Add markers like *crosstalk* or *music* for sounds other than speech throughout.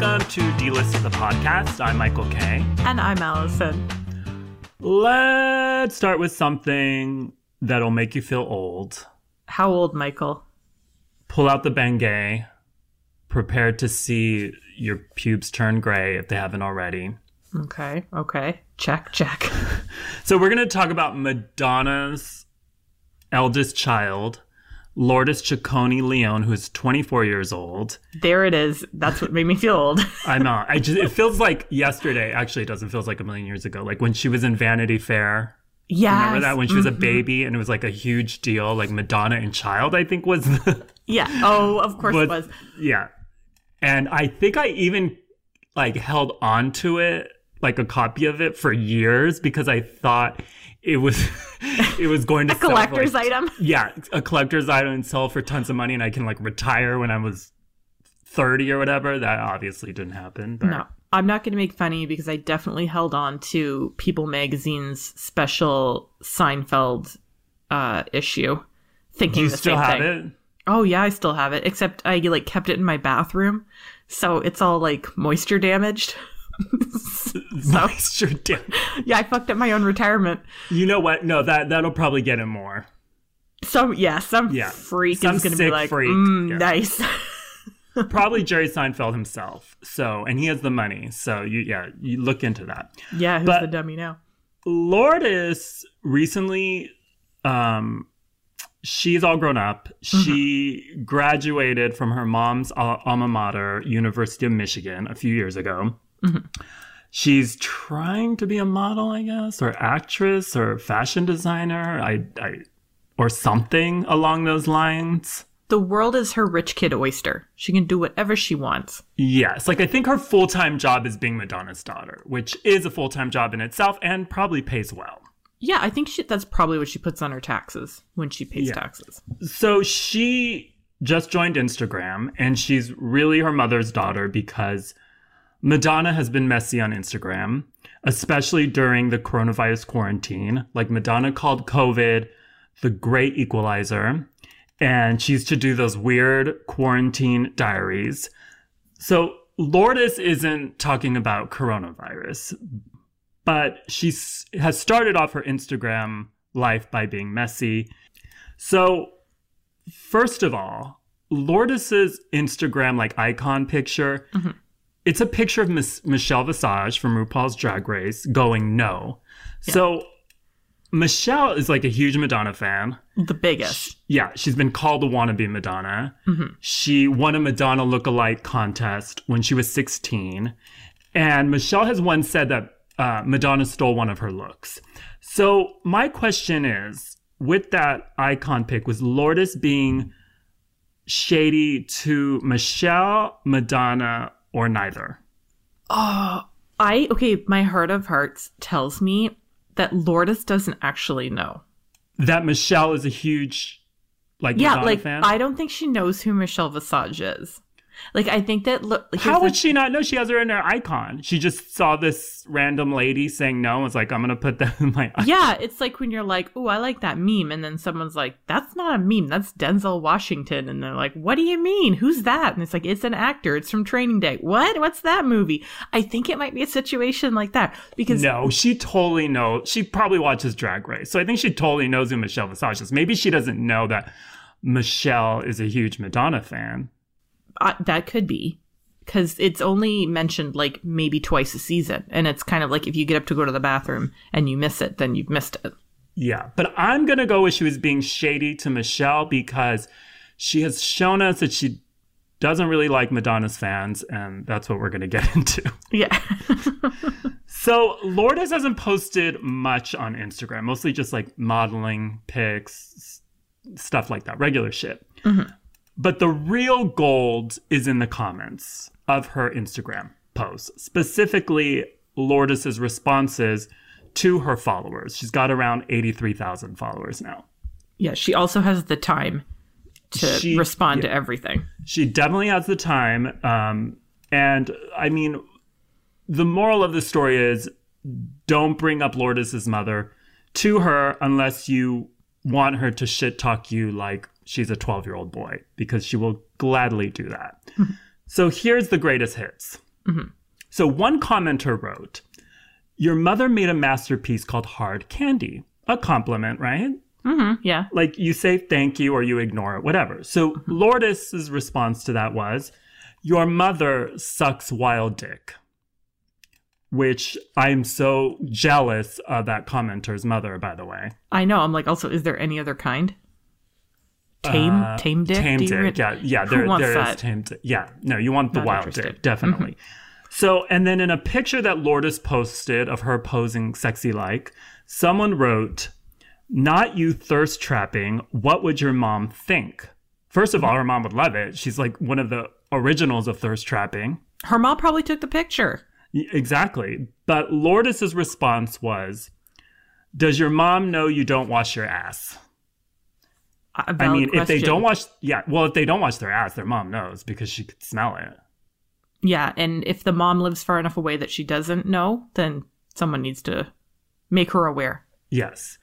Welcome to D-List of the podcast. I'm Michael K. And I'm Allison. Let's start with something that'll make you feel old. How old, Michael? Pull out the Bengay. Prepare to see your pubes turn gray if they haven't already. Okay, okay. Check, check. *laughs* So we're going to talk about Madonna's eldest child, Lourdes Ciccone Leone, who is 24 years old. There it is. That's what made me feel old. *laughs* I'm not. I just it feels like yesterday. Actually, it doesn't. It feels like a million years ago. Like when she was in Vanity Fair. Yeah. Remember that when she was a mm-hmm. baby and it was like a huge deal. Like Madonna and Child, I think was. The, Yeah. Oh, of course it was. yeah, and I think I even like held on to it, like a copy of it for years because I thought it was *laughs* it was going to sell for, Collector's like, item. yeah, a collector's item and sell for tons of money, and I can like retire when I was thirty or whatever. That obviously didn't happen. But No. I'm not going to make funny because I definitely held on to People Magazine's special Seinfeld uh, issue, thinking you the still same have thing. it? Oh yeah, I still have it. Except I like kept it in my bathroom, so it's all like moisture damaged. *laughs* *laughs* so damage. yeah, I fucked up my own retirement. You know what? No, that that'll probably get him more. Some yeah, some Yeah. freak Some is going to be like, freak. mm, Yeah. nice. *laughs* Probably Jerry Seinfeld himself. So, and he has the money. So, you yeah, you look into that. yeah, who's But- the dummy now? Lourdes recently, um, she's all grown up. She graduated from her mom's alma mater, University of Michigan, a few years ago. Mm-hmm. She's trying to be a model, I guess, or actress, or fashion designer, I, I, or something along those lines. The world is her rich kid oyster. She can do whatever she wants. Yes, like I think her full time job is being Madonna's daughter, which is a full time job in itself and probably pays well. Yeah, I think she, that's probably what she puts on her taxes when she pays Yeah. taxes. So she just joined Instagram and she's really her mother's daughter because Madonna has been messy on Instagram, especially during the coronavirus quarantine. Like Madonna called COVID the great equalizer, and she used to do those weird quarantine diaries. So Lourdes isn't talking about coronavirus, but she has started off her Instagram life by being messy. So First of all, Lourdes's Instagram like icon picture, mm-hmm. It's a picture of Miss Michelle Visage from RuPaul's Drag Race going no. So Michelle is like a huge Madonna fan. The biggest. Yeah, she's been called a wannabe Madonna. She won a Madonna lookalike contest when she was 16. And Michelle has once said that uh, Madonna stole one of her looks. So, my question is with that icon pick, was Lourdes being shady to Michelle, Madonna, or neither? Oh, I okay. My heart of hearts tells me that Lourdes doesn't actually know. That Michelle is a huge, like, Yeah, Madonna like fan? I don't think she knows who Michelle Visage is. Like I think that look. How would she not know? She has her in her icon. She just saw this random lady saying no and was like, I'm to put that *laughs* in my icon. Yeah, it's like when you're like, "Oh, I like that meme," and then someone's like, "That's not a meme. That's Denzel Washington," and they're like, "What do you mean? Who's that?" And it's like, "It's an actor. It's from Training Day." What? What's that movie? I think it might be a situation like that because No, she totally knows. She probably watches Drag Race. So I think she totally knows who Michelle Visage is. Maybe she doesn't know that Michelle is a huge Madonna fan. That could be because it's only mentioned like maybe twice a season, and it's kind of like if you get up to go to the bathroom and you miss it, then you've missed it. Yeah, but I'm going to go with she was being shady to Michelle because she has shown us that she doesn't really like Madonna's fans, and that's what we're going to get *laughs* into. Yeah. *laughs* So Lourdes hasn't posted much on Instagram, mostly just like modeling pics, stuff like that, regular shit. Mm-hmm. But the real gold is in the comments of her Instagram posts, specifically Lourdes's responses to her followers. She's got around 83,000 followers now. yeah. She also has the time to She- respond yeah. to everything. She definitely has the time. Um, and I mean, the moral of the story is don't bring up Lourdes's mother to her unless you want her to shit talk you like she's a 12 year old boy, because she will gladly do that. Mm-hmm. so here's the greatest hits. Mm-hmm. So one commenter wrote, Your mother made a masterpiece called Hard Candy. A compliment, right? Mm-hmm, Yeah. Like you say thank you or you ignore it, whatever. So mm-hmm. Lourdes's response to that was, Your mother sucks wild dick. Which I'm so jealous of that commenter's mother, by the way. I know. I'm like, also, is there any other kind? Tame, Uh, tame dick. Tame dick, re- yeah, yeah. Who There, wants there is that? tame dick. Yeah, no, you want the Not wild interested. Mm-hmm. dick, definitely. So, and then in a picture that Lourdes posted of her posing sexy like, someone wrote, "Not you thirst trapping. What would your mom think?" First of all, her mom would love it. She's like one of the originals of thirst trapping. Her mom probably took the picture. Exactly. But Lourdes's response was, "Does your mom know you don't wash your ass?" I mean, if they don't wash, yeah, well, if they don't wash their ass, their mom knows because she could smell it. Yeah, and if the mom lives far enough away that she doesn't know, then someone needs to make her aware. Yes.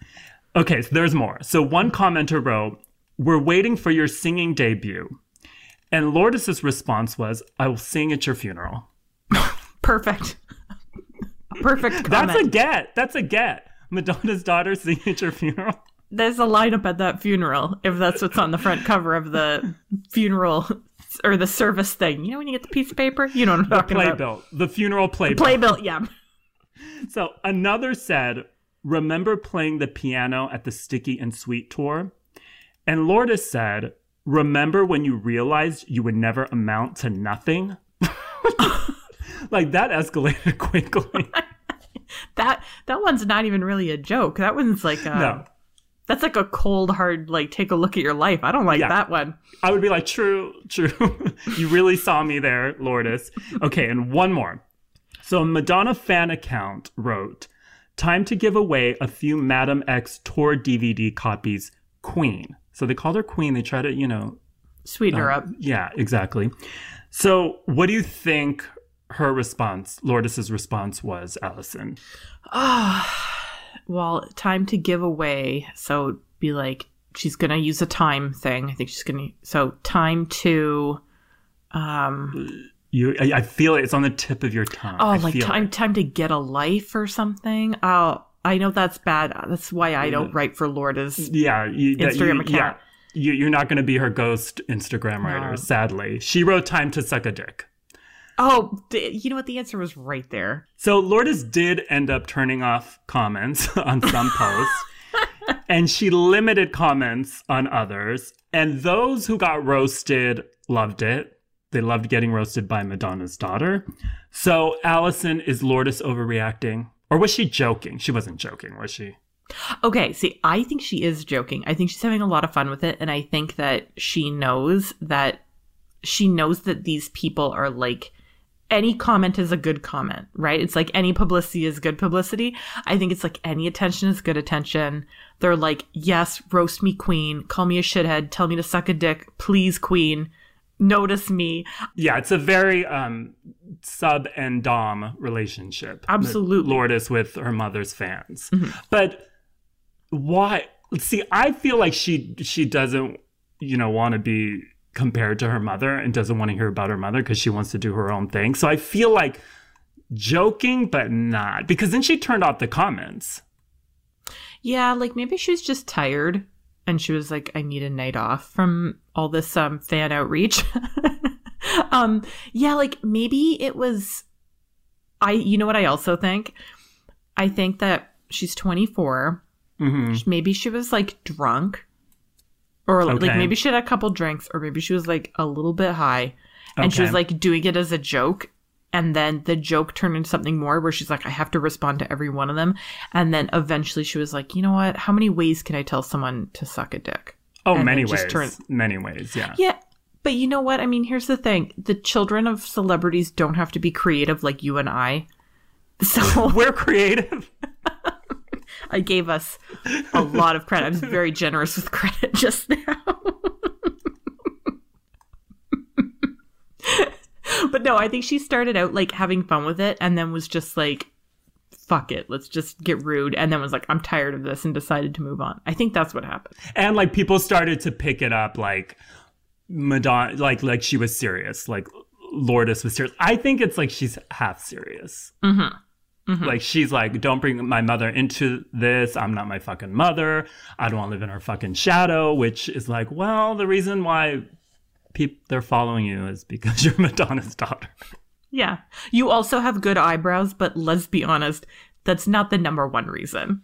Okay, so there's more. So one commenter wrote, We're waiting for your singing debut. And Lourdes's response was, I will sing at your funeral. *laughs* Perfect. *laughs* Perfect comment. That's a get. That's a get. Madonna's daughter singing at your funeral. There's a lineup at that funeral, if that's what's on the front cover of the funeral or the service thing. You know when you get the piece of paper? You know what I'm talking about. Playbill. The funeral playbill. Playbill, yeah. So another said, Remember playing the piano at the Sticky and Sweet tour? And Lourdes said, Remember when you realized you would never amount to nothing? *laughs* like that escalated *laughs* quickly. *laughs* That that one's not even really a joke. That one's like a, no. Um, that's like a cold hard like take a look at your life. I don't like Yeah. that one. I would be like, true, true. *laughs* you really saw me there, Lourdes. Okay, and one more. So a Madonna fan account wrote, time to give away a few Madame X tour DVD copies, Queen. So they called her Queen. They try to, you know, Sweeten her um, up. yeah, exactly. So what do you think her response, Lourdes's response was, Allison? Ah, Well, time to give away. So be like she's gonna use a time thing. I think she's gonna so time to um You, I, I feel it. It's on the tip of your tongue. oh I like time it. time to get a life or something. Oh I know that's bad. That's why I don't write for Lourdes. Yeah, you, Instagram you, account. Yeah, you, you're not going to be her ghost Instagram writer. No. Sadly, she wrote "Time to Suck a Dick." Oh, you know what? The answer was right there. So Lourdes did end up turning off comments *laughs* on some posts, *laughs* and she limited comments on others. And those who got roasted loved it. They loved getting roasted by Madonna's daughter. So Allison, is Lourdes overreacting, or was she joking? She wasn't joking, was she? Okay, see, I think she is joking. I think she's having a lot of fun with it, and I think that she knows that she knows that these people are like any comment is a good comment, right? It's like any publicity is good publicity. I think it's like any attention is good attention. They're like, yes, roast me, queen. Call me a shithead. Tell me to suck a dick. Please, queen. Notice me. Yeah, it's a very um, sub and dom relationship. Absolutely. Lourdes with her mother's fans. But why? See, I feel like she she doesn't, you know, want to be compared to her mother and doesn't want to hear about her mother because she wants to do her own thing. So I feel like joking, but not because then she turned off the comments. Yeah, like maybe she was just tired and she was like, I need a night off from all this um fan outreach. *laughs* um yeah, like maybe it was I you know what I also think? I think that she's 24. hmm Maybe she was like drunk. Or like maybe she had a couple drinks or maybe she was like a little bit high and she was like doing it as a joke and then the joke turned into something more where she's like i have to respond to every one of them and then eventually she was like you know what how many ways can i tell someone to suck a dick Oh, And many ways. turned- Many ways. Yeah. yeah but you know what i mean here's the thing the children of celebrities don't have to be creative like you and i *laughs* so We're creative. I gave us a lot of credit i was very generous with credit *laughs* just now but no i think she started out like having fun with it and then was just like fuck it let's just get rude and then was like i'm tired of this and decided to move on i think that's what happened and like people started to pick it up like madonna like like she was serious like Lourdes was serious. I think it's like she's half serious. Mm-hmm. Mm-hmm. Like she's like, don't bring my mother into this. I'm not my fucking mother. I don't want to live in her fucking shadow. Which is like, well, the reason why people they're following you is because *laughs* you're Madonna's daughter. Yeah. You also have good eyebrows, but let's be honest, that's not the number one reason.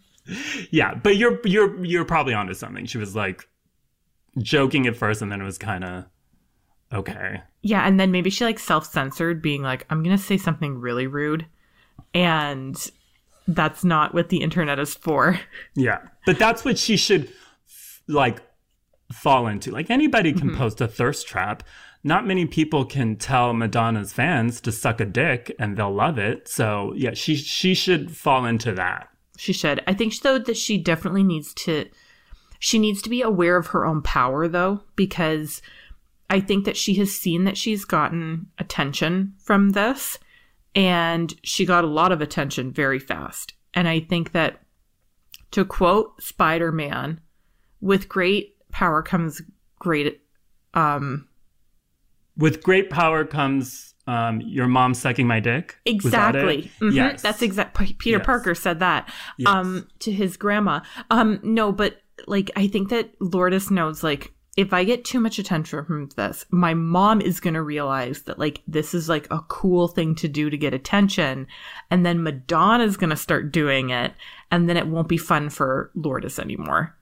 Yeah, but you're you're you're probably onto something. She was like joking at first, and then it was kind of okay. Yeah, and then maybe she like self-censored being like I'm going to say something really rude and that's not what the internet is for. *laughs* Yeah, but that's what she should like fall into. Like anybody can mm-hmm. post a thirst trap. Not many people can tell Madonna's fans to suck a dick and they'll love it. So yeah, she she should fall into that. She should. I think though that she definitely needs to she needs to be aware of her own power though because I think that she has seen that she's gotten attention from this and she got a lot of attention very fast. And I think that to quote Spider-Man, with great power comes great um With great power comes um, your mom sucking my dick. Was that? Exactly. Mhm. Yes. That's exact. P- Peter Yes. Parker said that Yes. um, to his grandma. Um, no, but like I think that Lourdes knows like if I get too much attention from this, my mom is gonna realize that like this is like a cool thing to do to get attention, and then Madonna's gonna start doing it, and then it won't be fun for Lourdes anymore.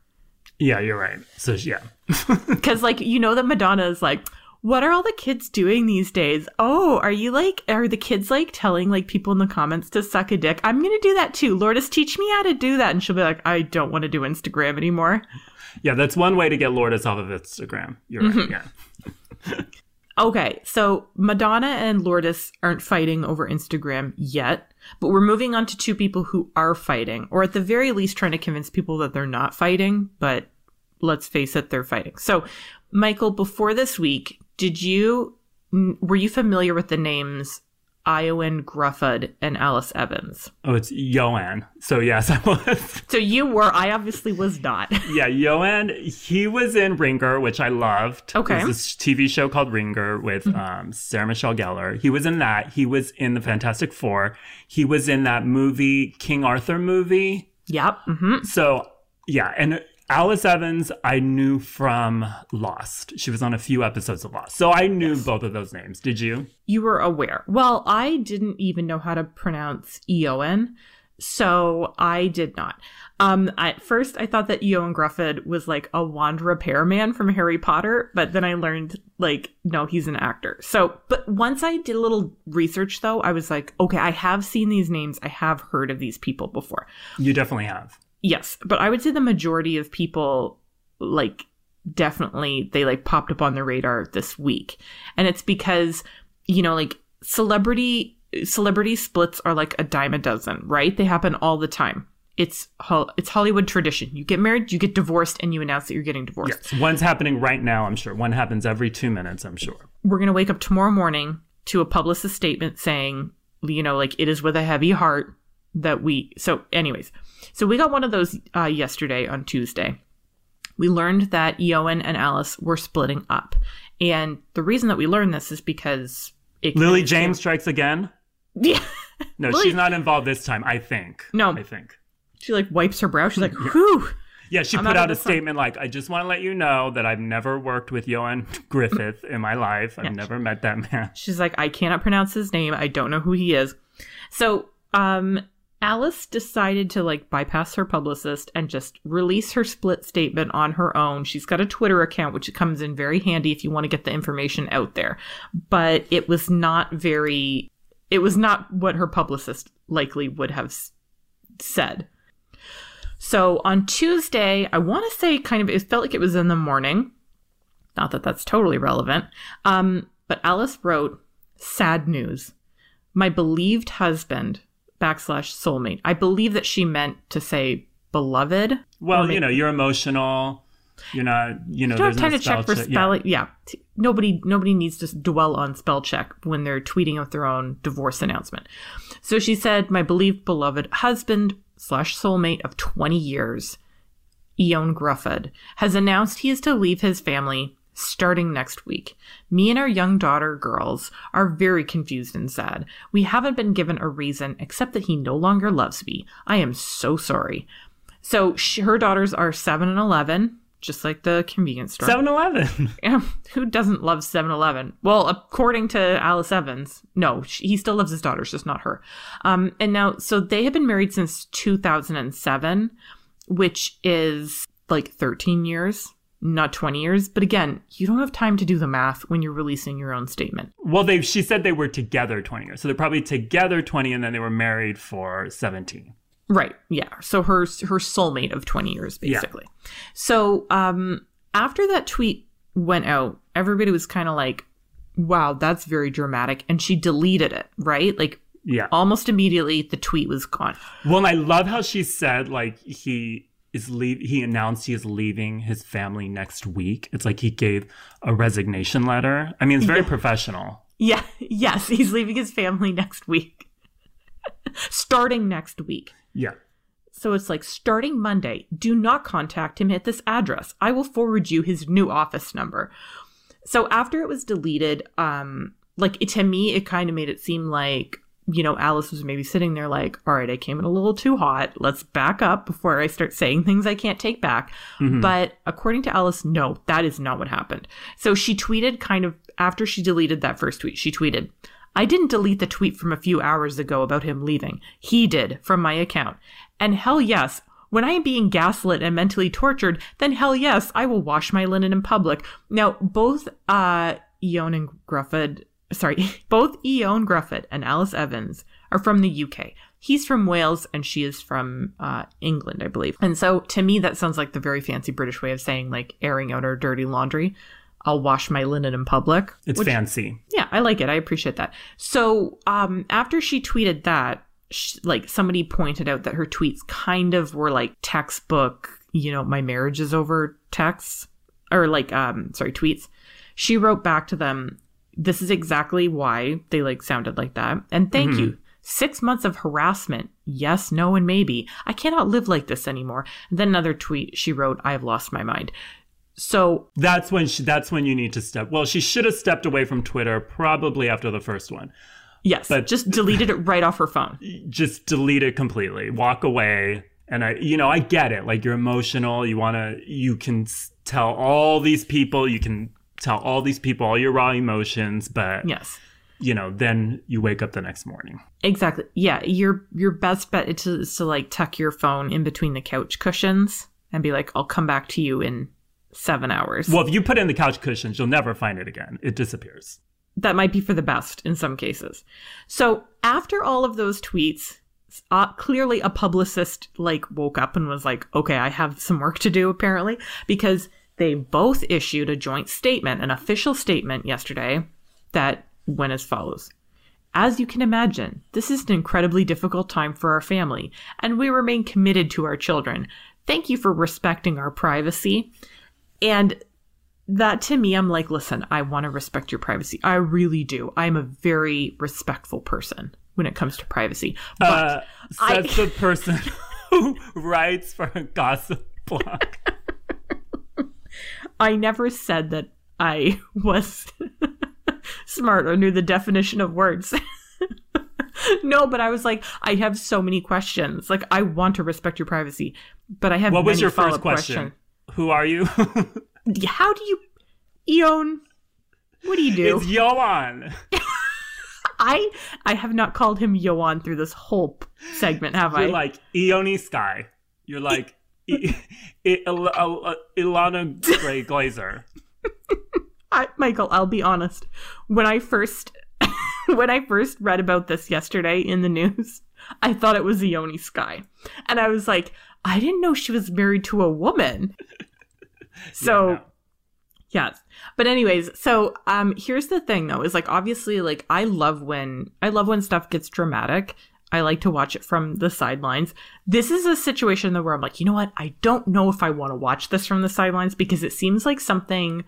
Yeah, you're right. So yeah, *laughs* Because, like, you know that Madonna is like, what are all the kids doing these days? Oh, are you like, are the kids like telling like people in the comments to suck a dick? I'm going to do that too. Lourdes, teach me how to do that. And she'll be like, I don't want to do Instagram anymore. yeah, that's one way to get Lourdes off of Instagram. You're right. Mm-hmm. Yeah. *laughs* Okay, so Madonna and Lourdes aren't fighting over Instagram yet, but we're moving on to two people who are fighting, or at the very least trying to convince people that they're not fighting, but let's face it, they're fighting. So, Michael, before this week, did you were you familiar with the names Ioan Gruffudd and Alice Evans? Oh, it's Ioan. So yes, *laughs* I was. So you were, I obviously was not. *laughs* Yeah, Ioan, he was in Ringer, which I loved. Okay. Was this TV show called Ringer with um, Sarah Michelle Gellar. He was in that. He was in the Fantastic Four. He was in that movie, King Arthur movie. yep. hmm So, yeah. And Alice Evans, I knew from Lost. She was on a few episodes of Lost. So I knew both of those names. Did you? You were aware. Well, I didn't even know how to pronounce Ioan, so I did not. Um, at first, I thought that Ioan Gruffudd was like a wand repairman from Harry Potter, but then I learned like no, he's an actor. So, but once I did a little research, though, I was like, okay, I have seen these names. I have heard of these people before. You definitely have. Yes, but I would say the majority of people like definitely they like popped up on the radar this week. And it's because, you know, like celebrity celebrity splits are like a dime a dozen, right? They happen all the time. It's it's Hollywood tradition. You get married, you get divorced and you announce that you're getting divorced. Yes. One's happening right now, I'm sure. One happens every two minutes, I'm sure. We're going to wake up tomorrow morning to a publicist statement saying, you know, like it is with a heavy heart that we. So, anyways, so we got one of those uh, yesterday on Tuesday. We learned that Ioan and Alice were splitting up, and the reason that we learned this is because it Lily James strikes again? Yeah, No, *laughs* Lily- she's not involved this time, I think. No. I think. she like wipes her brow. She's like, whew. Yeah, she I'm put out out a statement like, I just want to let you know that I've never worked with Johan *laughs* Griffith in my life. I've never met that man. She's like, I cannot pronounce his name. I don't know who he is. So, um, Alice decided to like bypass her publicist and just release her split statement on her own. She's got a Twitter account, which comes in very handy if you want to get the information out there. But it was not very, it was not what her publicist likely would have said. So on Tuesday, I want to say kind of, it felt like it was in the morning. Not that that's totally relevant. Um, but Alice wrote, sad news. My believed husband, backslash soulmate. I believe that she meant to say beloved. Well, you know, you're emotional. You're not, you know, You don't have there's time no to check for spell check. spelling. Yeah. T- Nobody nobody needs to dwell on spell check when they're tweeting out their own divorce announcement. So she said, My believed beloved husband slash soulmate of 20 years, Ioan Gruffudd, has announced he is to leave his family, starting next week. Me and our young daughter girls are very confused and sad. We haven't been given a reason except that he no longer loves me. I am so sorry. So she, her daughters are 7 and 11, just like the convenience store. 7 Eleven. *laughs* Yeah, who doesn't love 7 Eleven? Well, according to Alice Evans, no, she, he still loves his daughters, just not her. Um, and now, so they have been married since 2007, which is like 13 years, not 20 years. But again, you don't have time to do the math when you're releasing your own statement. Well, they she said they were together 20 years. So they're probably together 20 and then they were married for 17. Right. Yeah. So her her soulmate of 20 years basically. Yeah. So um after that tweet went out, everybody was kind of like, "Wow, that's very dramatic." And she deleted it, right? Like Yeah. almost immediately the tweet was gone. Well, and I love how she said like he is leave he announced he is leaving his family next week. It's like he gave a resignation letter. I mean, it's very professional. Yeah, *laughs* yes, he's leaving his family next week. *laughs* Starting next week. Yeah. So it's like starting Monday, do not contact him at this address. I will forward you his new office number. So after it was deleted, um like it, to me it kind of made it seem like you know Alice was maybe sitting there like, "All right, I came in a little too hot. Let's back up before I start saying things I can't take back." But according to Alice, no, that is not what happened. So she tweeted kind of after she deleted that first tweet. She tweeted, I didn't delete the tweet from a few hours ago about him leaving. He did from my account. And hell yes, when I am being gaslit and mentally tortured, then hell yes, I will wash my linen in public. Now, both uh Ioan and Gruffudd, sorry, *laughs* both Ioan Gruffudd and Alice Evans are from the UK. He's from Wales and she is from uh, England, I believe. And so to me, that sounds like the very fancy British way of saying like airing out our dirty laundry. I'll wash my linen in public. It's which- fancy. yeah, I like it. I appreciate that. So, um, after she tweeted that, sh- like somebody pointed out that her tweets kind of were like textbook, you know, my marriage is over texts or like, um, sorry, tweets. She wrote back to them, this is exactly why they like sounded like that. And thank mm-hmm. you. Six months of harassment. Yes, no, and maybe. I cannot live like this anymore. And then another tweet she wrote, I have lost my mind. So That's when she, that's when you need to step. Well, she should have stepped away from Twitter probably after the first one. yes, But- just deleted it right off her phone. *laughs* Just delete it completely. Walk away. And I, you know, I get it. Like you're emotional. You want to, you can tell all these people, you can tell all these people all your raw emotions, but Yes. you know, then you wake up the next morning. Exactly. Yeah, your your best bet is to, is to like tuck your phone in between the couch cushions and be like, "I'll come back to you in seven hours." Well, if you put it in the couch cushions, you'll never find it again. It disappears. that might be for the best in some cases. So after all of those tweets, uh, clearly a publicist like woke up and was like, "Okay, I have some work to do." Apparently, because they both issued a joint statement, an official statement yesterday that went as follows. As you can imagine, this is an incredibly difficult time for our family, and we remain committed to our children. Thank you for respecting our privacy. And that to me, I'm like, listen, I want to respect your privacy. I really do. I'm a very respectful person when it comes to privacy. But Uh, I- the person *laughs* who writes for a gossip blog. *laughs* I never said that I *laughs* was *laughs* smart or knew the definition of words. *laughs* no, but I was like, I have so many questions. Like, I want to respect your privacy, but I have What was your first follow-up question? Who are you? How do you, Eon? What do you do? it's Johan. I I have not called him Yoan through this whole segment, have I? You're like Ione Sky. You're like I- I- Il- Il- Ilana Gray Glazer. I, Michael, I'll be honest. When I first *laughs* when I first read about this yesterday in the news, I thought it was Ione Sky. And I was like, I didn't know she was married to a woman. *laughs* So Yeah, no. Yes. But anyways, so um here's the thing though, is like obviously like I love when I love when stuff gets dramatic. I like to watch it from the sidelines. This is a situation though where I'm like, you know what? I don't know if I want to watch this from the sidelines because it seems like something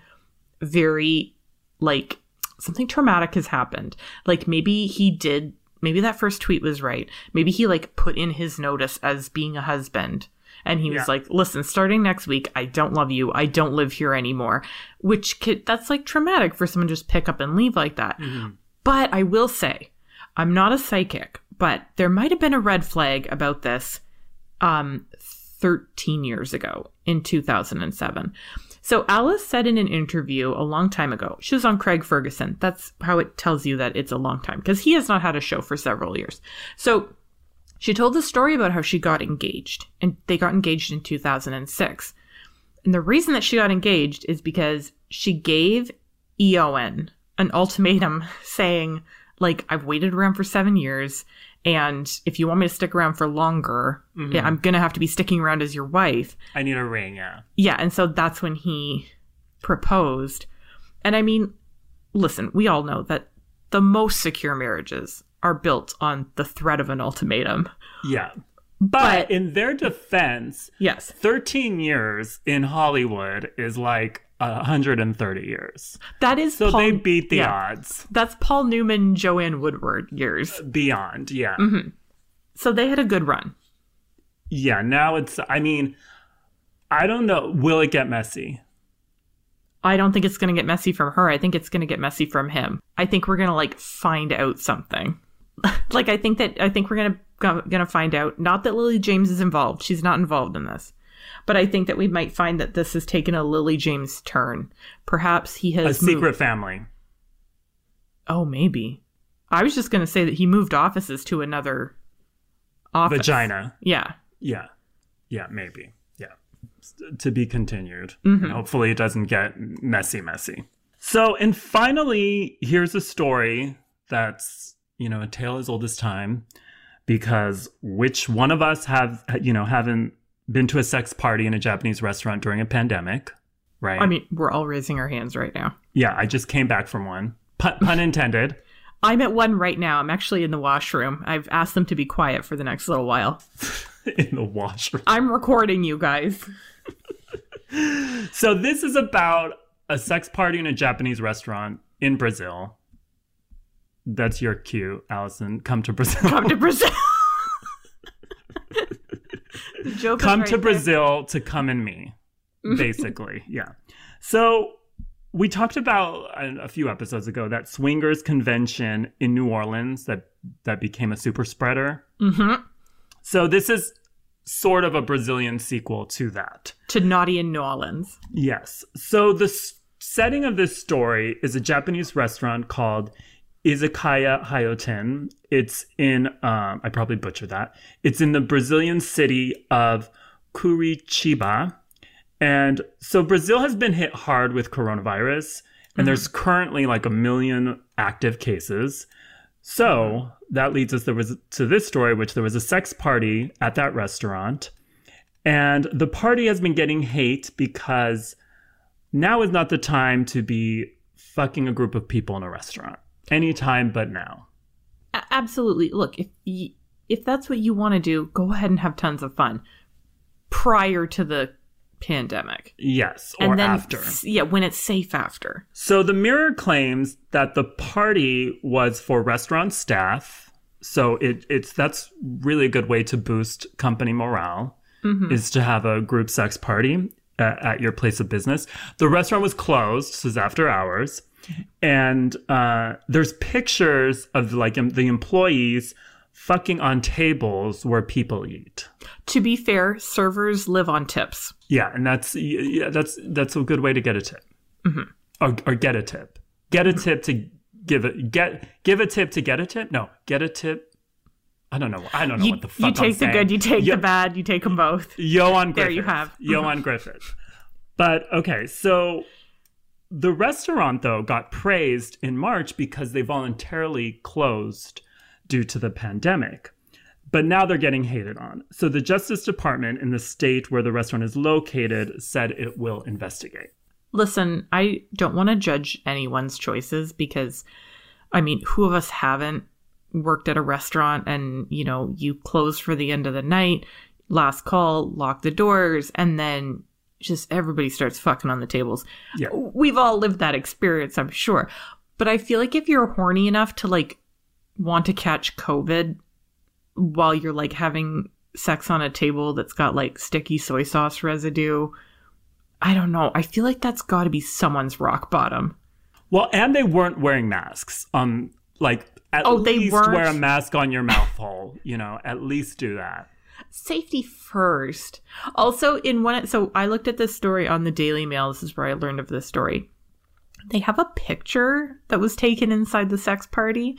very like something traumatic has happened. Like maybe he did maybe that first tweet was right. Maybe he like put in his notice as being a husband And he was like, listen, starting next week, I don't love you. I don't live here anymore. Which could, that's like traumatic for someone to just pick up and leave like that. Mhm. But I will say, I'm not a psychic, but there might have been a red flag about this um, 13 years ago in 2007. So Alice said in an interview a long time ago, she was on Craig Ferguson. That's how it tells you that it's a long time because he has not had a show for several years. So she told the story about how she got engaged and they got engaged in 2006. And the reason that she got engaged is because she gave Ioan an ultimatum *laughs* saying, like, I've waited around for seven years, and if you want me to stick around for longer, Mhm. I'm gonna have to be sticking around as your wife. I need a ring, yeah. Yeah, and so that's when he proposed. And I mean, listen, we all know that the most secure marriages are built on the threat of an ultimatum. Yeah. But But in their defense, yes, 13 years in Hollywood is like 130 years. that is So Paul, they beat the yeah. odds That's Paul Newman, Joanne Woodward years. beyond. Yeah. hmm So they had a good run. Yeah. Now it's, I mean, I don't know. Will it get messy? I don't think it's going to get messy from her. I think it's going to get messy from him. I think we're going to like find out something. *laughs* like I think that I think we're going to going to find out not that Lily James is involved. She's not involved in this. But I think that we might find that this has taken a Lily James turn. Perhaps he has A secret moved- family. Oh, maybe. I was just going to say that he moved offices to another office. Vagina. Yeah. Yeah. Yeah, maybe. Yeah. To be continued. Mhm. And hopefully it doesn't get messy, messy. So, and finally, here's a story that's, you know, a tale as old as time because which one of us have, you know, haven't been to a sex party in a Japanese restaurant during a pandemic, right? I mean, we're all raising our hands right now. yeah, I just came back from one. Pun, pun *laughs* intended. I'm at one right now. I'm actually in the washroom. I've asked them to be quiet for the next little while. *laughs* in the washroom. I'm recording you guys. *laughs* So this is about a sex party in a Japanese restaurant in Brazil. That's your cue, Allison. Come to Brazil. Come to Brazil. Joke Come right to there. Brazil to come and me. *laughs* Basically, yeah. So we talked about a, a few episodes ago that swingers convention in New Orleans that that became a super spreader. Mhm. So this is sort of a Brazilian sequel to that. To Naughty in New Orleans. Yes. So the s- setting of this story is a Japanese restaurant called Izakaya Hayoten. It's in, um, I probably butchered that. It's in the Brazilian city of Curitiba. And so Brazil has been hit hard with coronavirus, and there's currently like a million active cases. So that leads us there was to this story, which there was a sex party at that restaurant. And the party has been getting hate because now is not the time to be fucking a group of people in a restaurant. Anytime but now. A- absolutely. Look, if y- if that's what you want to do, go ahead and have tons of fun prior to the pandemic. Yes, or and then after. yeah, when it's safe after. So the Mirror claims that the party was for restaurant staff. So it, it's that's really a good way to boost company morale Mhm. is to have a group sex party at, at your place of business. The restaurant was closed, so it's after hours, and uh, there's pictures of like the employees fucking on tables where people eat. To be fair, servers live on tips. Yeah, and that's yeah, that's that's a good way to get a tip, Mhm. or, or get a tip. Get a tip to give it. Get give a tip to get a tip. No, get a tip. I don't know. I don't know You, what the fuck you I'm take the saying. good, you take Yo- the bad, you take them both. Johan Griffith. There you have. Johan Griffith. But okay, so the restaurant though got praised in March because they voluntarily closed due to the pandemic. But now they're getting hated on. So the Justice Department in the state where the restaurant is located said it will investigate. Listen, I don't want to judge anyone's choices because, I mean, who of us haven't worked at a restaurant and, you know, you close for the end of the night, last call, lock the doors, and then just everybody starts fucking on the tables. Yeah. We've all lived that experience, I'm sure. But I feel like if you're horny enough to like want to catch COVID while you're like having sex on a table that's got like sticky soy sauce residue. I don't know. I feel like that's got to be someone's rock bottom. Well, and they weren't wearing masks. Um, like at Oh, least wear a mask on your mouth hole. You know, at least do that. Safety first. Also, in one, so I looked at this story on the Daily Mail. This is where I learned of this story. They have a picture that was taken inside the sex party,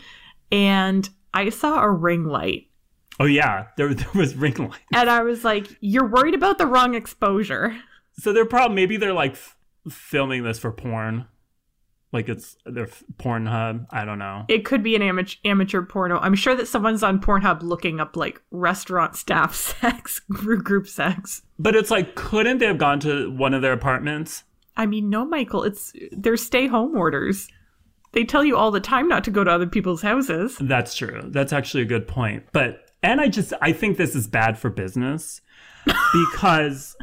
and I saw a ring light. Oh yeah, there *laughs* there was ring light. And I was like, you're worried about the wrong exposure. So they're probably maybe they're like f- filming this for porn, like it's their Pornhub. I don't know. It could be an amateur, amateur porno. I'm sure that someone's on Pornhub looking up like restaurant staff *laughs* sex, group group sex. But it's like, couldn't they have gone to one of their apartments? I mean, no, Michael, it's they're stay home orders. They tell you all the time not to go to other people's houses. That's true. That's actually a good point. But and I just I think this is bad for business *laughs* because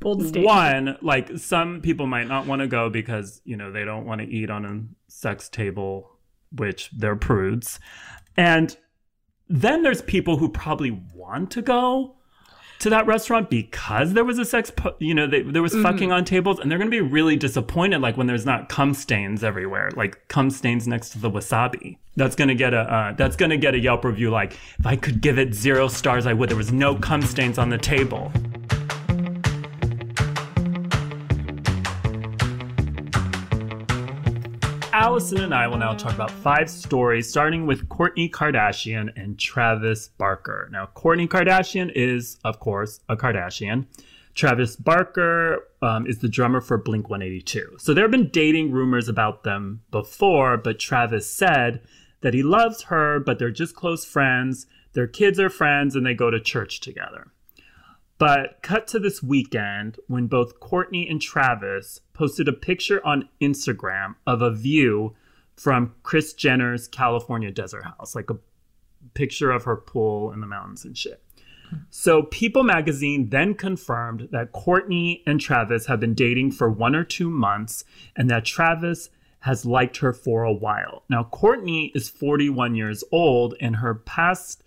Bold statement. one, like some people might not want to go because, you know, they don't want to eat on a sex table, which they're prudes. And then there's people who probably want to go to that restaurant because there was a sex, pu- you know, they, there was fucking on tables, and they're going to be really disappointed, like when there's not cum stains everywhere, like cum stains next to the wasabi. That's going to get a uh, that's going to get a Yelp review. Like if I could give it zero stars, I would. There was no cum stains on the table. Allison and I will now talk about five stories, starting with Kourtney Kardashian and Travis Barker. Now, Kourtney Kardashian is, of course, a Kardashian. Travis Barker um, is the drummer for Blink 182. So there have been dating rumors about them before, but Travis said that he loves her, but they're just close friends. Their kids are friends and they go to church together. But cut to this weekend when both Kourtney and Travis posted a picture on Instagram of a view from Kris Jenner's California desert house, like a picture of her pool in the mountains and shit. So People magazine then confirmed that Kourtney and Travis have been dating for one or two months and that Travis has liked her for a while. Now, Kourtney is 41 years old and her past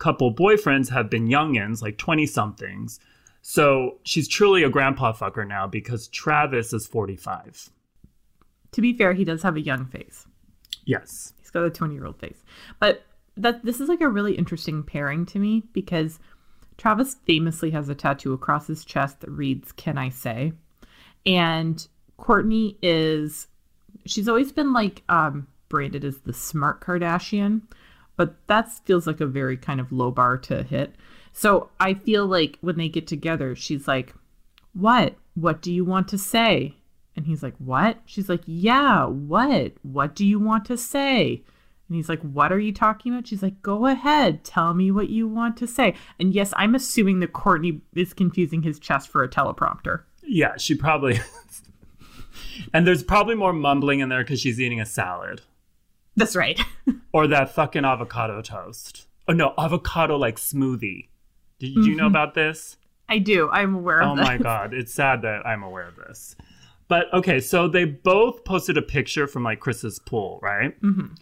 couple boyfriends have been youngins, like 20 somethings. So she's truly a grandpa fucker now because Travis is 45. To be fair, he does have a young face. Yes. He's got a 20 year old face. But that this is like a really interesting pairing to me because Travis famously has a tattoo across his chest that reads, Can I say? And Kourtney is, she's always been like um, branded as the smart Kardashian, but that feels like a very kind of low bar to hit. So I feel like when they get together, she's like, What? What do you want to say? And he's like, What? She's like, Yeah, what? What do you want to say? And he's like, What are you talking about? She's like, Go ahead, tell me what you want to say. And yes, I'm assuming that Kourtney is confusing his chest for a teleprompter. Yeah, she probably. *laughs* and there's probably more mumbling in there because she's eating a salad That's right. *laughs* or that fucking avocado toast. Oh no, avocado like smoothie. Did you know about this? I do. I'm aware of Oh my *laughs* god, it's sad that I'm aware of this. But okay, so they both posted a picture from like Kris's pool, right? Mm-hmm.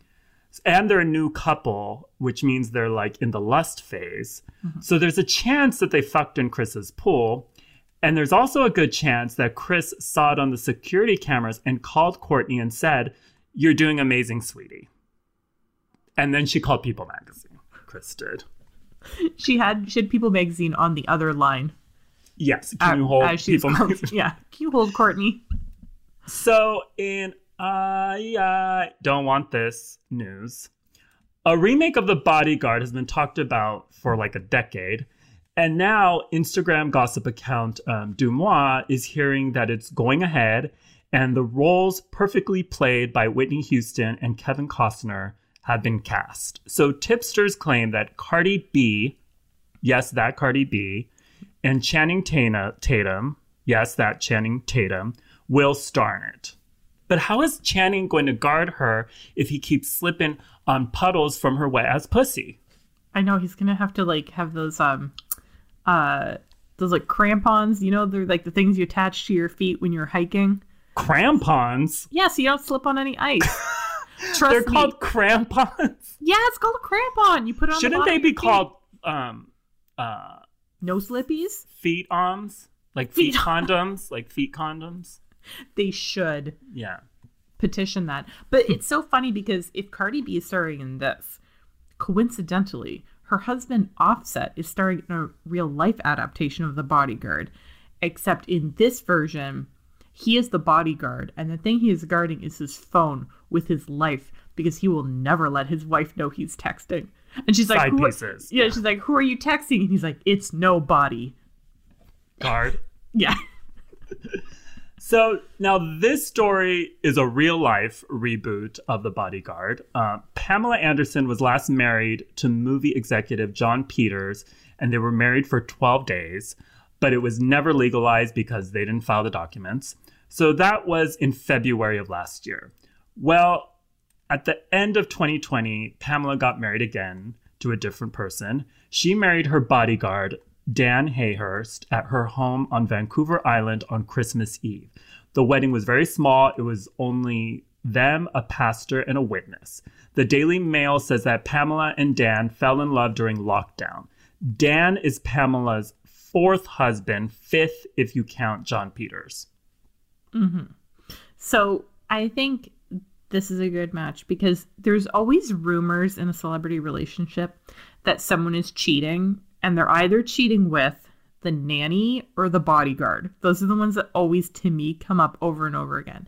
And they're a new couple, which means they're like in the lust phase. So there's a chance that they fucked in Kris's pool. And there's also a good chance that Kris saw it on the security cameras and called Kourtney and said, You're doing amazing, sweetie. And then she called People Magazine. Kris did. She had she had People magazine on the other line. Yes. Can you Uh, hold as People called- Magazine? Yeah. Can you hold Kourtney? So, in I uh, don't want this news, a remake of The Bodyguard has been talked about for like a decade. And now, Instagram gossip account um, Deuxmoi is hearing that it's going ahead, and the roles perfectly played by Whitney Houston and Kevin Costner have been cast. So, tipsters claim that Cardi B, yes, that Cardi B, and Channing Tatum, yes, that Channing Tatum, will star in it. But how is Channing going to guard her if he keeps slipping on puddles from her wet ass pussy? I know he's gonna have to like have those um uh those like crampons, you know, they're like the things you attach to your feet when you're hiking. Crampons? Yeah, so you don't slip on any ice. *laughs* Trust They're me. called crampons. *laughs* Yeah, it's called a crampon. You put it on. Shouldn't bottom they be called um uh, No slippies? feet arms, like feet Feet- *laughs* condoms, like feet condoms. They should Yeah. petition that. But it's so funny because if Cardi B is starring in this, coincidentally, her husband Offset is starring in a real life adaptation of The Bodyguard, except in this version, he is the bodyguard, and the thing he is guarding is his phone with his life because he will never let his wife know he's texting. And she's like, Side "Who are-" pieces. yeah, she's like, "Who are you texting?" And he's like, "It's nobody." Guard. *laughs* Yeah. So now this story is a real life reboot of The Bodyguard. Uh, Pamela Anderson was last married to movie executive Jon Peters, and they were married for 12 days, but it was never legalized because they didn't file the documents. So that was in February of last year. Well, at the end of 2020, Pamela got married again to a different person. She married her bodyguard, Dan Hayhurst, at her home on Vancouver Island on Christmas Eve. The wedding was very small, it was only them, a pastor, and a witness. The Daily Mail says that Pamela and Dan fell in love during lockdown. Dan is Pamela's fourth husband, fifth if you count Jon Peters. Mm-hmm. So I think this is a good match because there's always rumors in a celebrity relationship that someone is cheating, and they're either cheating with the nanny or the bodyguard. Those are the ones that always, to me, come up over and over again.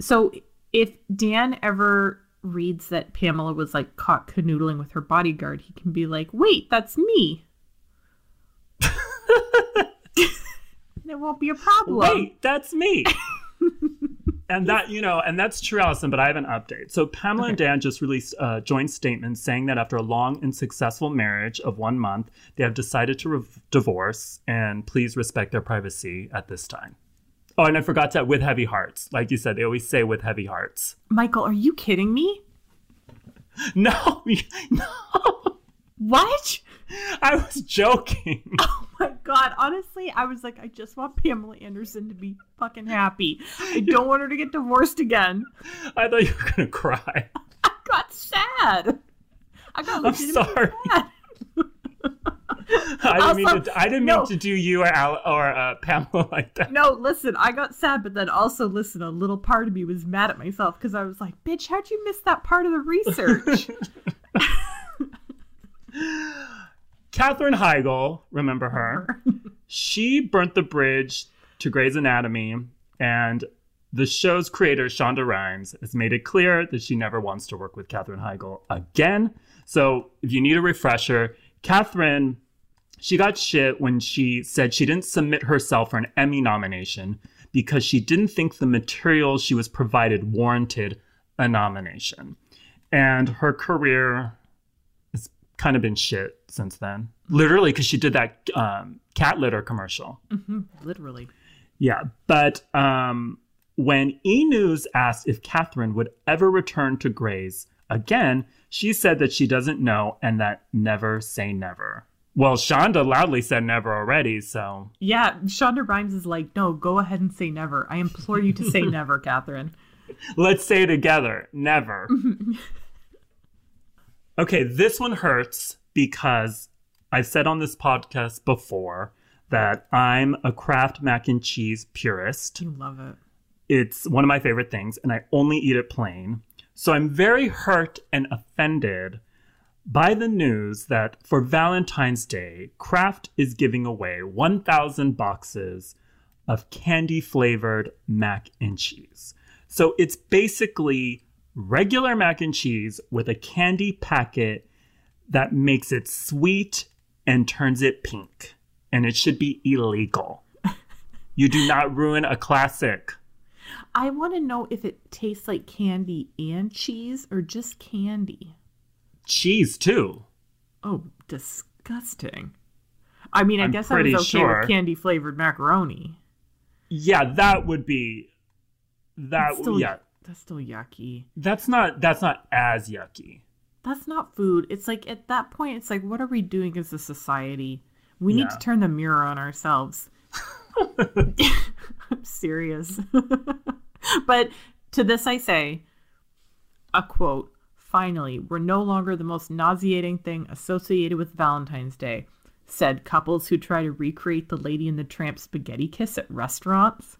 So if Dan ever reads that Pamela was like caught canoodling with her bodyguard, he can be like, wait, that's me. *laughs* it won't be a problem. Wait, that's me. *laughs* and that, you know, and that's true, Allison, but I have an update. So Pamela and Dan just released a joint statement saying that after a long and successful marriage of one month, they have decided to re- divorce and please respect their privacy at this time. Oh, and I forgot to with heavy hearts. Like you said, they always say with heavy hearts. Michael, are you kidding me? *laughs* No, no, What? I was joking. Oh my god, honestly, I was like, I just want Pamela Anderson to be fucking happy. I don't want her to get divorced again. I thought you were gonna cry. *laughs* I got sad. I got I'm sorry. sad. I didn't mean to. I didn't no. mean to do you or Al, or uh, Pamela like that. No, listen, I got sad, but then also, listen, a little part of me was mad at myself because I was like, bitch, how'd you miss that part of the research? *laughs* *laughs* Katherine Heigl, remember her? *laughs* she burnt the bridge to Grey's Anatomy, and the show's creator, Shonda Rhimes, has made it clear that she never wants to work with Katherine Heigl again. So if you need a refresher, Katherine, she got shit when she said she didn't submit herself for an Emmy nomination because she didn't think the material she was provided warranted a nomination. And her career kind of been shit since then. Literally, because she did that um, cat litter commercial. Literally. Yeah, but um, when E News asked if Katherine would ever return to Grey's again, she said that she doesn't know and that never say never. Well, Shonda loudly said never already, so Yeah, Shonda Rhimes is like, no, go ahead and say never. I implore you to say *laughs* never, Katherine. let's say together never. *laughs* okay, this one hurts because I've said on this podcast before that I'm a Kraft mac and cheese purist. Love it. It's one of my favorite things, and I only eat it plain. So I'm very hurt and offended by the news that for Valentine's Day, Kraft is giving away 1,000 boxes of candy flavored mac and cheese. So it's basically regular mac and cheese with a candy packet that makes it sweet and turns it pink. And it should be illegal. you do not ruin a classic. I want to know if it tastes like candy and cheese or just candy. Cheese, too. Oh, disgusting. I mean, I I'm guess I was okay sure. with candy flavored macaroni. Yeah, that would be that still, yeah. That's still yucky. That's not that's not as yucky. That's not food. It's like at that point, it's like, what are we doing as a society? We need to turn the mirror on ourselves. I'm *laughs* *laughs* serious. *laughs* but to this I say, a quote, finally, we're no longer the most nauseating thing associated with Valentine's Day. said couples who try to recreate the Lady and the Tramp spaghetti kiss at restaurants.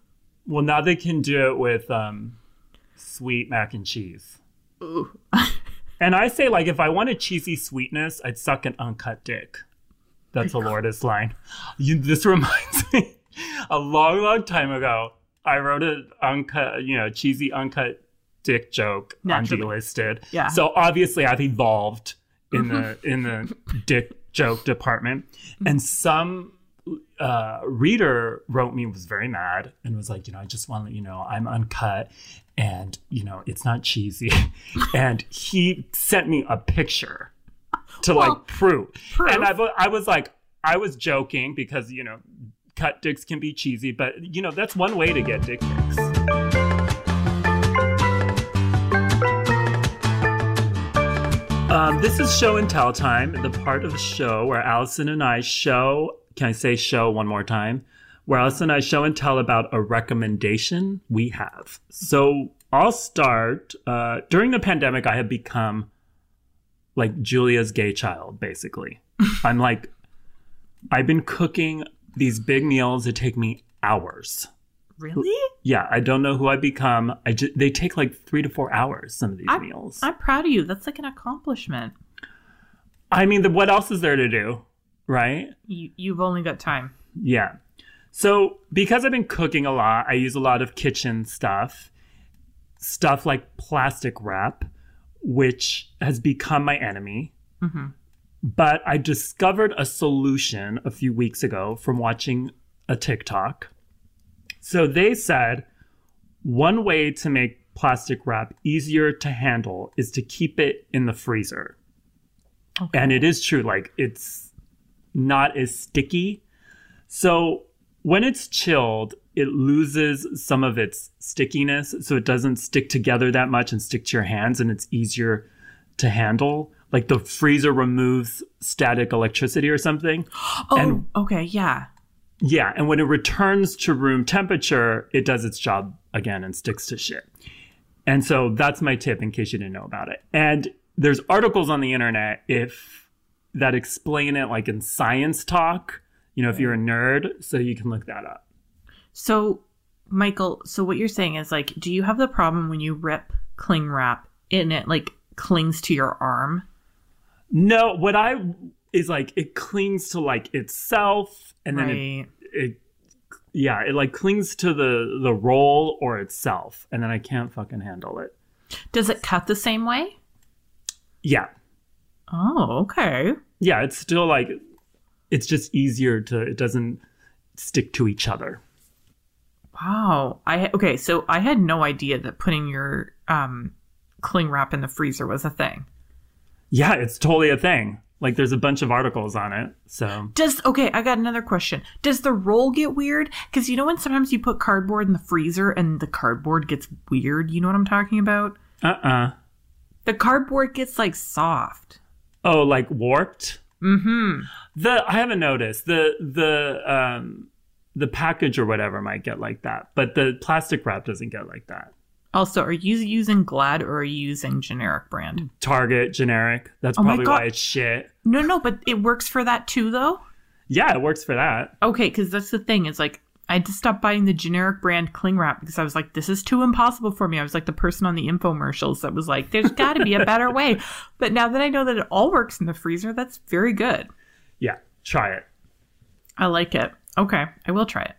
Well, now they can do it with um, sweet mac and cheese. Ooh. *laughs* And I say, like, if I wanted cheesy sweetness, I'd suck an uncut dick. That's a Lourdes line. You, this *laughs* reminds me, a long, long time ago, I wrote an uncut, you know, cheesy uncut dick joke Naturally. on Delisted. Yeah. So obviously, I've evolved in the *laughs* in the dick joke department, and some uh, reader wrote me was very mad and was like, you know, I just want to let you know I'm uncut and you know it's not cheesy, *laughs* and he sent me a picture to Well, like prove. proof. and I, I was like, I was joking because you know cut dicks can be cheesy, but you know that's one way to get dick pics. Um, this is show and tell time, the part of the show where Allison and I show. Can I say show one more time? Where Allison and I show and tell about a recommendation we have. So I'll start. Uh, during the pandemic, I have become like Julia's gay child, basically. *laughs* I'm like, I've been cooking these big meals that take me hours. Really? Yeah, I don't know who I become. I ju- they take like three to four hours. Some of these I- meals. I'm proud of you. That's like an accomplishment. I mean, the, what else is there to do, right? You, you've only got time. Yeah. So because I've been cooking a lot, I use a lot of kitchen stuff, stuff like plastic wrap, which has become my enemy. hmm But I discovered a solution a few weeks ago from watching a TikTok. So they said one way to make plastic wrap easier to handle is to keep it in the freezer. Okay. And it is true, like it's not as sticky. So when it's chilled, it loses some of its stickiness. So it doesn't stick together that much and stick to your hands, and it's easier to handle. Like the freezer removes static electricity or something. Oh, And- okay, yeah. Yeah, and when it returns to room temperature, it does its job again and sticks to shit. And so that's my tip in case you didn't know about it. And there's articles on the internet if that explain it like in science talk, you know, if you're a nerd, so you can look that up. So, Michael, so what you're saying is like, do you have the problem when you rip cling wrap and it like clings to your arm? No, what I is like it clings to like itself and then it, it yeah, it like clings to the the roll or itself and then I can't fucking handle it. Does it cut the same way? Yeah. Oh, okay. yeah, it's still like it's just easier to it doesn't stick to each other. Wow. I okay, so I had no idea that putting your um cling wrap in the freezer was a thing. Yeah, it's totally a thing. Like there's a bunch of articles on it. So Does okay, I got another question. Does the roll get weird? Because you know when sometimes you put cardboard in the freezer and the cardboard gets weird. You know what I'm talking about? uh-uh. The cardboard gets like soft. Oh, like warped? Mm-hmm. The I haven't noticed. The the um the package or whatever might get like that, but the plastic wrap doesn't get like that. Also, are you using Glad or are you using generic brand? Target generic. That's Oh probably why it's shit. No, no, but it works for that too, though. Yeah, it works for that. Okay, because that's the thing. It's like I had to stop buying the generic brand cling wrap because I was like, this is too impossible for me. I was like the person on the infomercials that was like, there's got to be a better *laughs* way. But now that I know that it all works in the freezer, that's very good. Yeah, try it. I like it. Okay, I will try it.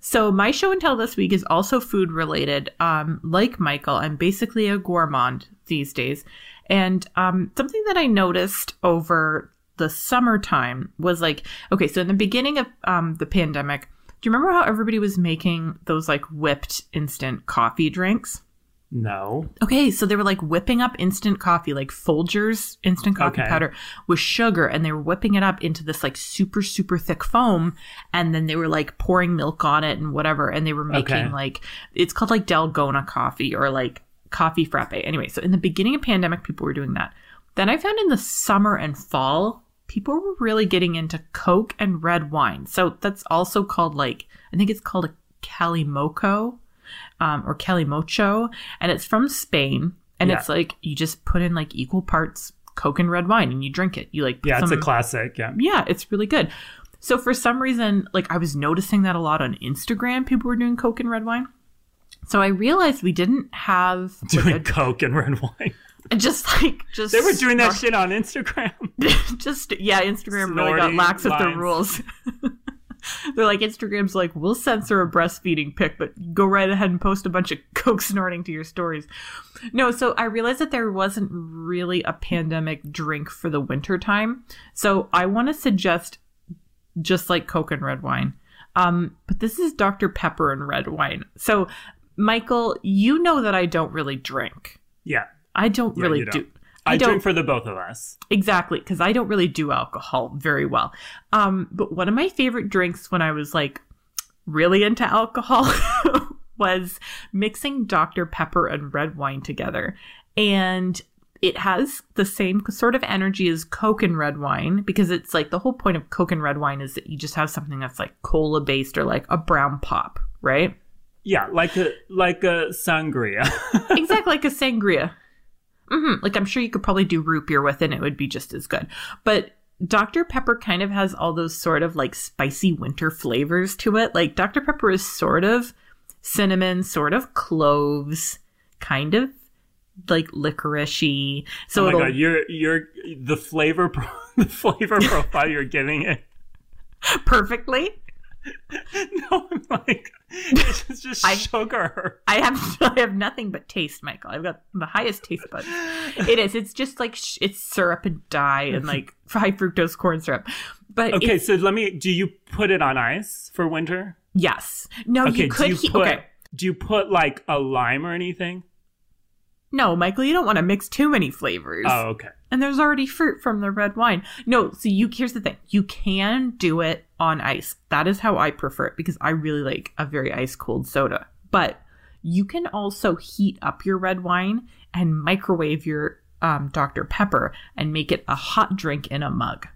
So my show and tell this week is also food related. Um, like Michael, I'm basically a gourmand these days, and um, something that I noticed over the summertime was like, okay, so in the beginning of um, the pandemic, do you remember how everybody was making those like whipped instant coffee drinks? No. Okay, so they were like whipping up instant coffee, like Folgers instant coffee Okay. powder with sugar, and they were whipping it up into this like super, super thick foam. And then they were like pouring milk on it and whatever. And they were making Okay. like, it's called like Dalgona coffee or like coffee frappe. Anyway, so in the beginning of pandemic, people were doing that. Then I found in the summer and fall, people were really getting into Coke and red wine. So that's also called like, I think it's called a Calimoco um, or Calimocho, and it's from Spain. And Yeah. it's like you just put in like equal parts Coke and red wine and you drink it. You like Yeah, it's a classic. Yeah. yeah, it's really good. So for some reason, like I was noticing that a lot on Instagram, people were doing Coke and red wine. So I realized we didn't have like, Doing Coke and red *laughs* wine. Just like just They were doing that shit on Instagram. *laughs* just yeah, Instagram really got lax with their rules. *laughs* They're like Instagram's like we'll censor a breastfeeding pic, but go right ahead and post a bunch of *laughs* coke snorting to your stories. No, so I realized that there wasn't really a pandemic drink for the winter time. So I want to suggest just like Coke and red wine. Um, but this is Dr. Pepper and red wine. So Michael, you know that I don't really drink. Yeah. I don't Yeah, really you do. don't. I, don't drink for the both of us. Exactly, because I don't really do alcohol very well. Um, but one of my favorite drinks when I was like really into alcohol *laughs* was mixing Dr. Pepper and red wine together. And it has the same sort of energy as Coke and red wine because it's like the whole point of Coke and red wine is that you just have something that's like cola based or like a brown pop, right? Yeah, like a like a sangria. *laughs* exactly like a sangria. Hmm Like I'm sure you could probably do root beer with it and it would be just as good. But Dr. Pepper kind of has all those sort of like spicy winter flavors to it. Like Dr. Pepper is sort of cinnamon, sort of cloves, kind of like licoricey. So oh my god, you're you're the flavor pro- *laughs* the flavor profile you're giving it. *laughs* perfectly. *laughs* No, I'm like it's just I- sugar. I have *laughs* I have nothing but taste, Michael. I've got the highest taste buds. It is. It's just like sh- it's syrup and dye and *laughs* like high fructose corn syrup. But Okay, so let me. Do you put it on ice for winter? yes, no, Okay, you could. you he- okay, do you put like a lime or anything? No, Michael, you don't want to mix too many flavors. Oh, okay. and there's already fruit from the red wine. No, so you here's the thing. You can do it on ice. That is how I prefer it because I really like a very ice cold soda. But you can also heat up your red wine and microwave your um, Dr. Pepper and make it a hot drink in a mug.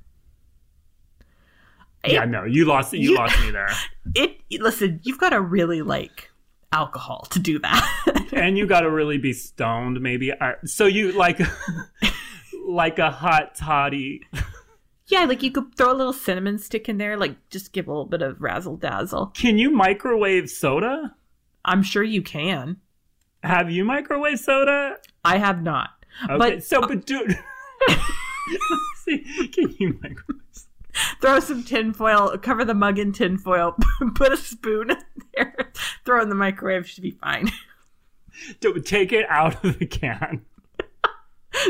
Yeah, no, you lost you, You- lost me there. *laughs* It listen, you've got to really like alcohol to do that. *laughs* and you got to really be stoned, maybe. So you like *laughs* like a hot toddy. yeah, like you could throw a little cinnamon stick in there, like just give a little bit of razzle dazzle. Can you microwave soda? I'm sure you can. Have you microwave soda? I have not. Okay, But- so uh, but dude, *laughs* see, can you microwave? *laughs* throw some tinfoil, cover the mug in tinfoil, *laughs* put a spoon in there, *laughs* throw in the microwave, should be fine. Don't take it out of the can.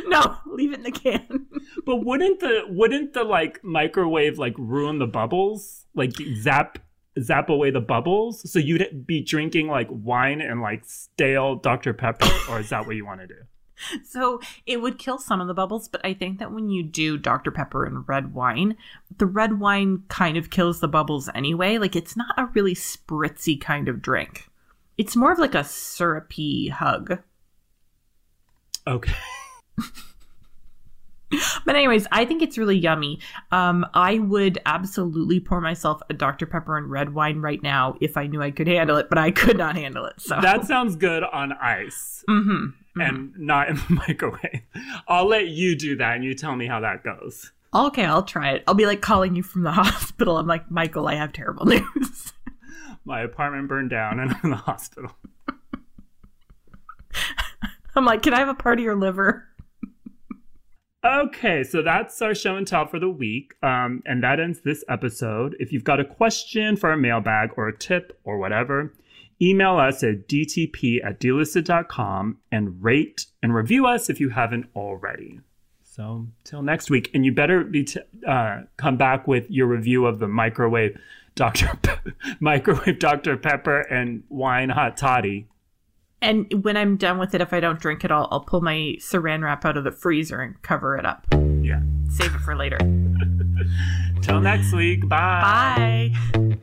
no, leave it in the can. But wouldn't the wouldn't the like microwave like ruin the bubbles? Like zap zap away the bubbles? So you'd be drinking like wine and like stale Dr Pepper, or is that what you want to do? So it would kill some of the bubbles, but I think that when you do Dr. Pepper and red wine, the red wine kind of kills the bubbles anyway. Like it's not a really spritzy kind of drink. It's more of like a syrupy hug. Okay. *laughs* But anyways, I think it's really yummy. Um, I would absolutely pour myself a Dr. Pepper and red wine right now if I knew I could handle it, but I could not handle it. So That sounds good on ice hmm and not in the *laughs* microwave. I'll let you do that and you tell me how that goes. Okay, I'll try it. I'll be like calling you from the *laughs* hospital. I'm like, Michael, I have terrible news. *laughs* My apartment burned down and I'm in the hospital. I'm like, can I have a part of your liver? Okay, so that's our show and tell for the week. Um, and that ends this episode. If you've got a question for our mailbag or a tip or whatever, email us at dtp at delisted.com and rate and review us if you haven't already. So till next week, and you better be t- uh, come back with your review of the microwave Dr. Pe- *laughs* microwave Dr. Pepper and wine hot toddy. And when I'm done with it, if I don't drink it all, I'll pull my saran wrap out of the freezer and cover it up. Yeah. Save it for later. *laughs* Till next week. Bye. Bye.